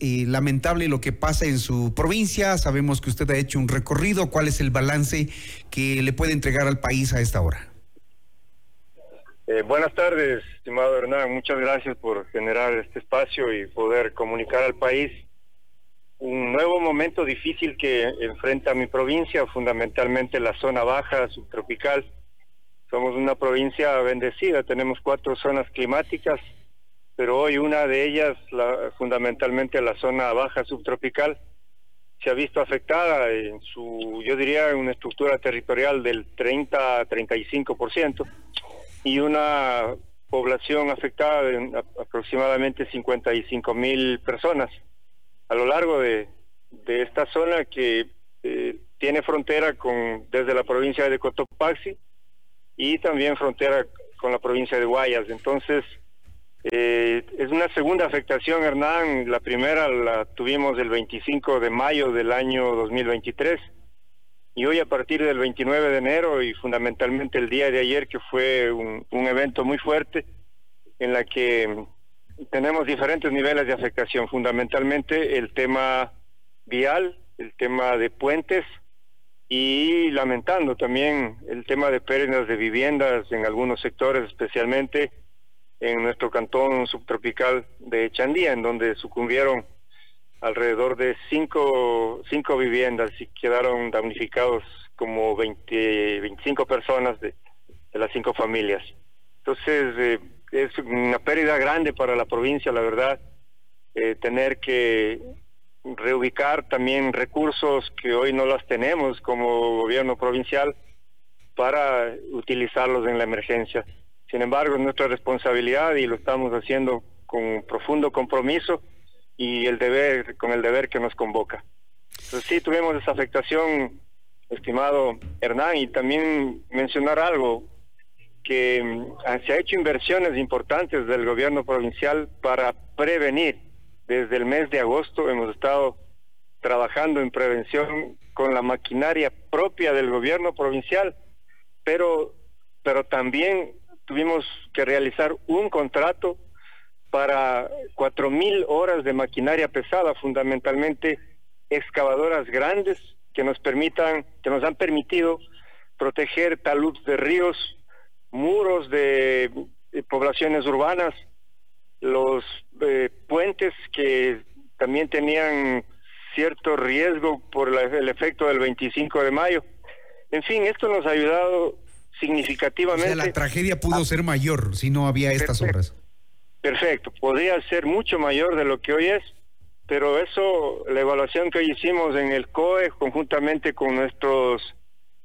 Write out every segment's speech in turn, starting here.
eh, lamentable lo que pasa en su provincia. Sabemos que usted ha hecho un recorrido. ¿Cuál es el balance que le puede entregar al país a esta hora? Eh, buenas tardes, estimado Hernán. Muchas gracias por generar este espacio y poder comunicar al país un nuevo momento difícil que enfrenta mi provincia, fundamentalmente la zona baja subtropical. Somos una provincia bendecida, tenemos cuatro zonas climáticas, pero hoy una de ellas, la, fundamentalmente la zona baja subtropical, se ha visto afectada en su, yo diría, una estructura territorial del 30 a 35% y una población afectada de aproximadamente 55 mil personas a lo largo de, esta zona que eh, tiene frontera con desde la provincia de Cotopaxi y también frontera con la provincia de Guayas. Entonces, eh, es una segunda afectación, Hernán. La primera la tuvimos el 25 de mayo del año 2023 y hoy a partir del 29 de enero y fundamentalmente el día de ayer que fue un, un evento muy fuerte en la que tenemos diferentes niveles de afectación, fundamentalmente el tema vial, el tema de puentes y lamentando también el tema de pérdidas de viviendas en algunos sectores, especialmente en nuestro cantón subtropical de Chandía, en donde sucumbieron alrededor de cinco, cinco viviendas y quedaron damnificados como 20, 25 personas de, las cinco familias. Entonces, eh, es una pérdida grande para la provincia, la verdad, eh, tener que reubicar también recursos que hoy no las tenemos como gobierno provincial para utilizarlos en la emergencia. Sin embargo, es nuestra responsabilidad y lo estamos haciendo con profundo compromiso y el deber, con el deber que nos convoca. Entonces sí tuvimos esa afectación, estimado Hernán, y también mencionar algo, que mm, se ha hecho inversiones importantes del gobierno provincial para prevenir. Desde el mes de agosto hemos estado trabajando en prevención con la maquinaria propia del gobierno provincial, pero, pero también tuvimos que realizar un contrato para cuatro mil horas de maquinaria pesada, fundamentalmente excavadoras grandes que nos permitan, que nos han permitido proteger taludes de ríos muros de, poblaciones urbanas, los eh, puentes que también tenían cierto riesgo por el efecto del 25 de mayo. En fin, esto nos ha ayudado significativamente. la tragedia pudo ser mayor si no había estas obras. Perfecto, podría ser mucho mayor de lo que hoy es, pero eso, la evaluación que hoy hicimos en el COE, conjuntamente con nuestros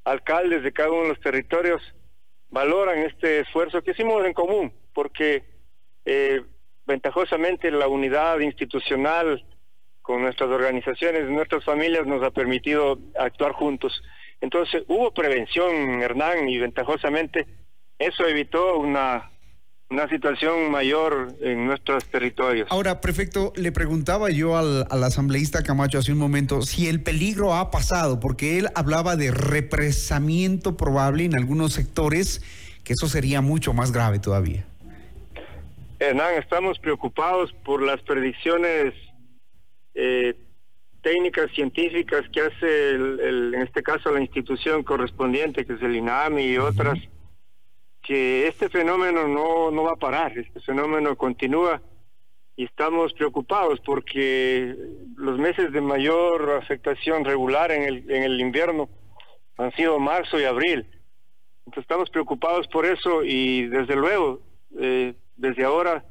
alcaldes de cada uno de los territorios, valoran este esfuerzo que hicimos en común, porque eh, ventajosamente la unidad institucional con nuestras organizaciones, nuestras familias nos ha permitido actuar juntos. Entonces hubo prevención, Hernán, y ventajosamente eso evitó una una situación mayor en nuestros territorios. Ahora, prefecto, le preguntaba yo al, asambleísta Camacho hace un momento si el peligro ha pasado, porque él hablaba de represamiento probable en algunos sectores, que eso sería mucho más grave todavía. Hernán, estamos preocupados por las predicciones eh, técnicas científicas que hace, en este caso, la institución correspondiente, que es el INAMI y otras que este fenómeno no, no va a parar, este fenómeno continúa y estamos preocupados porque los meses de mayor afectación regular en el, en el invierno han sido marzo y abril. Entonces estamos preocupados por eso y desde luego, eh, desde ahora,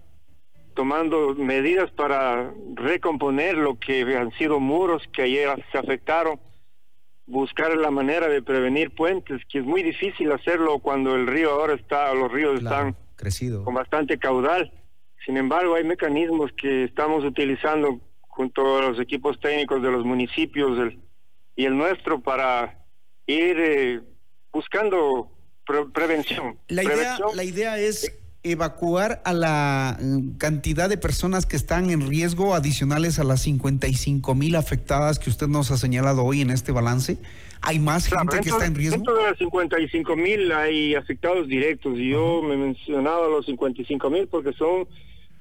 tomando medidas para recomponer lo que han sido muros que ayer se afectaron buscar la manera de prevenir puentes, que es muy difícil hacerlo cuando el río ahora está, los ríos están crecido. con bastante caudal. Sin embargo, hay mecanismos que estamos utilizando junto a los equipos técnicos de los municipios y el nuestro para ir eh, buscando prevención. La idea, la idea es evacuar a la mm, cantidad de personas que están en riesgo adicionales a las 55 mil afectadas que usted nos ha señalado hoy en este balance? ¿Hay más gente que está en riesgo? Dentro de las 55 mil hay afectados directos y yo me he mencionado a los 55 mil porque son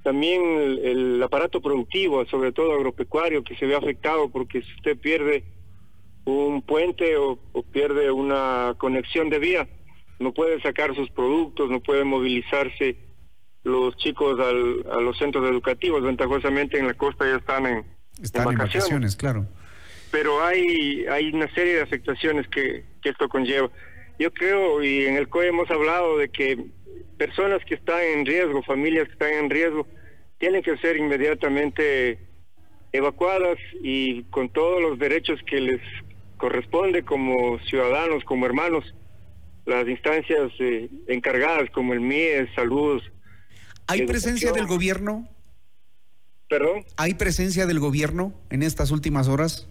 también el, aparato productivo, sobre todo agropecuario, que se ve afectado porque si usted pierde un puente o, pierde una conexión de vía, no puede sacar sus productos, no puede movilizarse los chicos a los centros educativos, ventajosamente en la costa ya están en, están en vacaciones, claro. Pero hay, hay una serie de afectaciones que, que esto conlleva. Yo creo, y en el COE hemos hablado de que personas que están en riesgo, familias que están en riesgo, tienen que ser inmediatamente evacuadas y con todos los derechos que les corresponde como ciudadanos, como hermanos, las instancias eh, encargadas como el MIE, salud. ¿Hay presencia del gobierno? ¿Perdón? ¿Hay presencia del gobierno en estas últimas horas?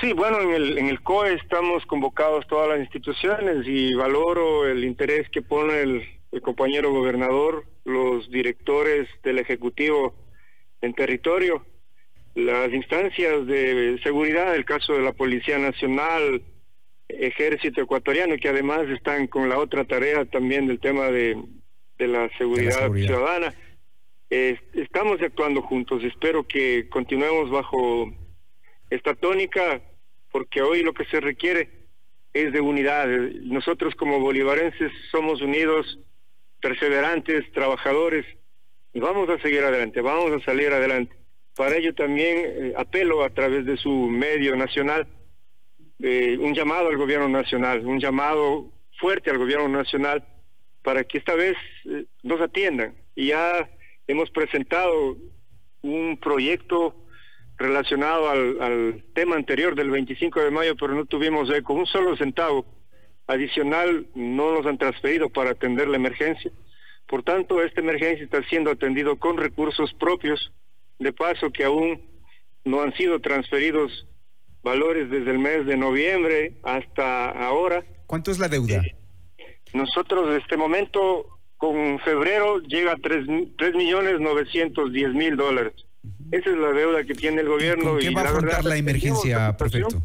Sí, bueno, en el, en el COE estamos convocados todas las instituciones y valoro el interés que pone el, el compañero gobernador, los directores del Ejecutivo en territorio, las instancias de seguridad, el caso de la Policía Nacional, Ejército Ecuatoriano, que además están con la otra tarea también del tema de, de, la, seguridad ciudadana. estamos actuando juntos, espero que continuemos bajo esta tónica, porque hoy lo que se requiere es de unidad. Nosotros como bolivarenses somos unidos perseverantes, trabajadores, y vamos a seguir adelante, vamos a salir adelante. Para ello también eh, apelo a través de su medio nacional, eh, un llamado al gobierno nacional, un llamado fuerte al gobierno nacional para que esta vez eh, nos atiendan. Y ya hemos presentado un proyecto relacionado al, tema anterior del 25 de mayo, pero no tuvimos eco, un solo centavo adicional no nos han transferido para atender la emergencia. Por tanto, esta emergencia está siendo atendido con recursos propios, de paso que aún no han sido transferidos valores desde el mes de noviembre hasta ahora. ¿Cuánto es la deuda? Eh, nosotros en este momento, con febrero, llega a 3, millones 910 mil dólares. Esa es la deuda que tiene el gobierno. ¿Con qué va a afrontar la, emergencia, perfecto?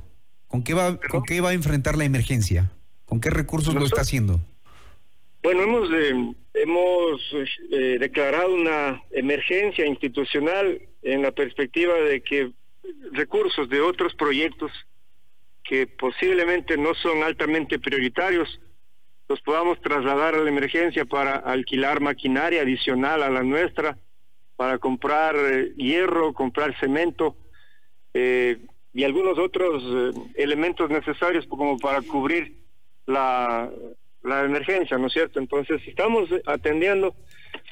¿Con qué, va, ¿Con qué va a enfrentar la emergencia? ¿Con qué recursos lo está haciendo? Bueno, hemos, eh, hemos eh, declarado una emergencia institucional en la perspectiva de que recursos de otros proyectos que posiblemente no son altamente prioritarios los podamos trasladar a la emergencia para alquilar maquinaria adicional a la nuestra, para comprar eh, hierro, comprar cemento y algunos otros elementos necesarios como para cubrir la, la emergencia, ¿no es cierto? Entonces, estamos atendiendo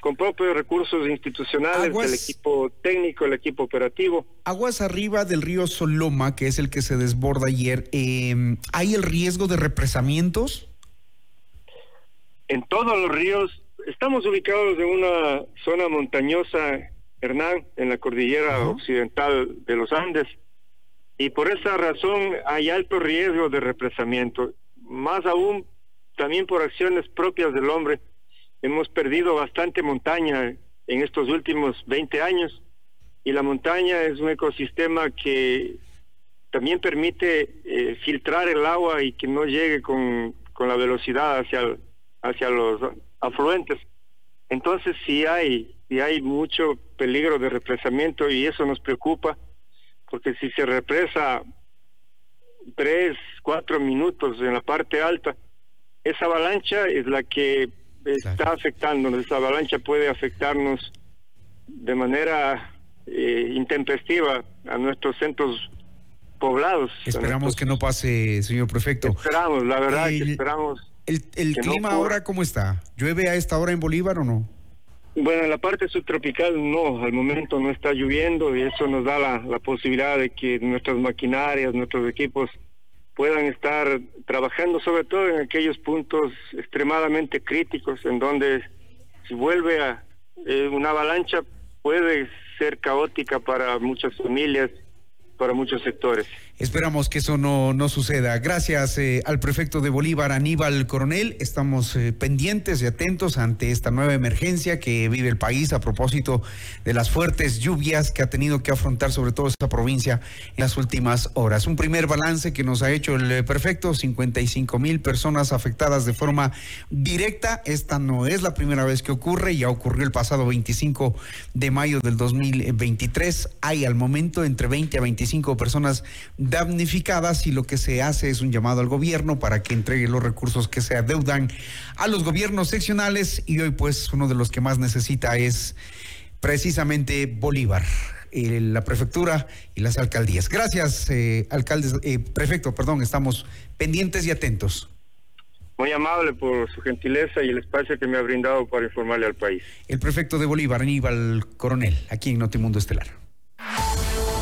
con propios recursos institucionales, el equipo técnico, el equipo operativo. Aguas arriba del río Soloma, que es el que se desborda ayer, eh, ¿hay el riesgo de represamientos? En todos los ríos, estamos ubicados en una zona montañosa, Hernán, en la cordillera occidental de los Andes, y por esa razón hay alto riesgo de represamiento más aún también por acciones propias del hombre. Hemos perdido bastante montaña en estos últimos 20 años y la montaña es un ecosistema que también permite eh, filtrar el agua y que no llegue con, con la velocidad hacia, hacia los afluentes. Entonces sí hay, sí hay mucho peligro de represamiento y eso nos preocupa porque si se represa tres, cuatro minutos en la parte alta, esa avalancha es la que está afectándonos, esa avalancha puede afectarnos de manera eh, intempestiva a nuestros centros poblados. Esperamos que no pase, señor prefecto. Esperamos, la verdad que esperamos. ¿El, el clima ahora cómo está? ¿Llueve a esta hora en Bolívar o no? Bueno, en la parte subtropical no, al momento no está lloviendo y eso nos da la, posibilidad de que nuestras maquinarias, nuestros equipos puedan estar trabajando sobre todo en aquellos puntos extremadamente críticos en donde si vuelve a eh, una avalancha puede ser caótica para muchas familias, para muchos sectores. Esperamos que eso no, no suceda. Gracias eh, al prefecto de Bolívar, Aníbal Coronel. Estamos eh, pendientes y atentos ante esta nueva emergencia que vive el país a propósito de las fuertes lluvias que ha tenido que afrontar sobre todo esta provincia en las últimas horas. Un primer balance que nos ha hecho el eh, prefecto, 55 mil personas afectadas de forma directa. Esta no es la primera vez que ocurre, ya ocurrió el pasado 25 de mayo del 2023. Hay al momento entre 20 a 25 personas damnificadas y lo que se hace es un llamado al gobierno para que entregue los recursos que se adeudan a los gobiernos seccionales y hoy pues uno de los que más necesita es precisamente Bolívar. Eh, la prefectura y las alcaldías. Gracias, eh, alcaldes, eh, prefecto, perdón, estamos pendientes y atentos. Muy amable por su gentileza y el espacio que me ha brindado para informarle al país. El prefecto de Bolívar, Aníbal Coronel, aquí en Notimundo Estelar.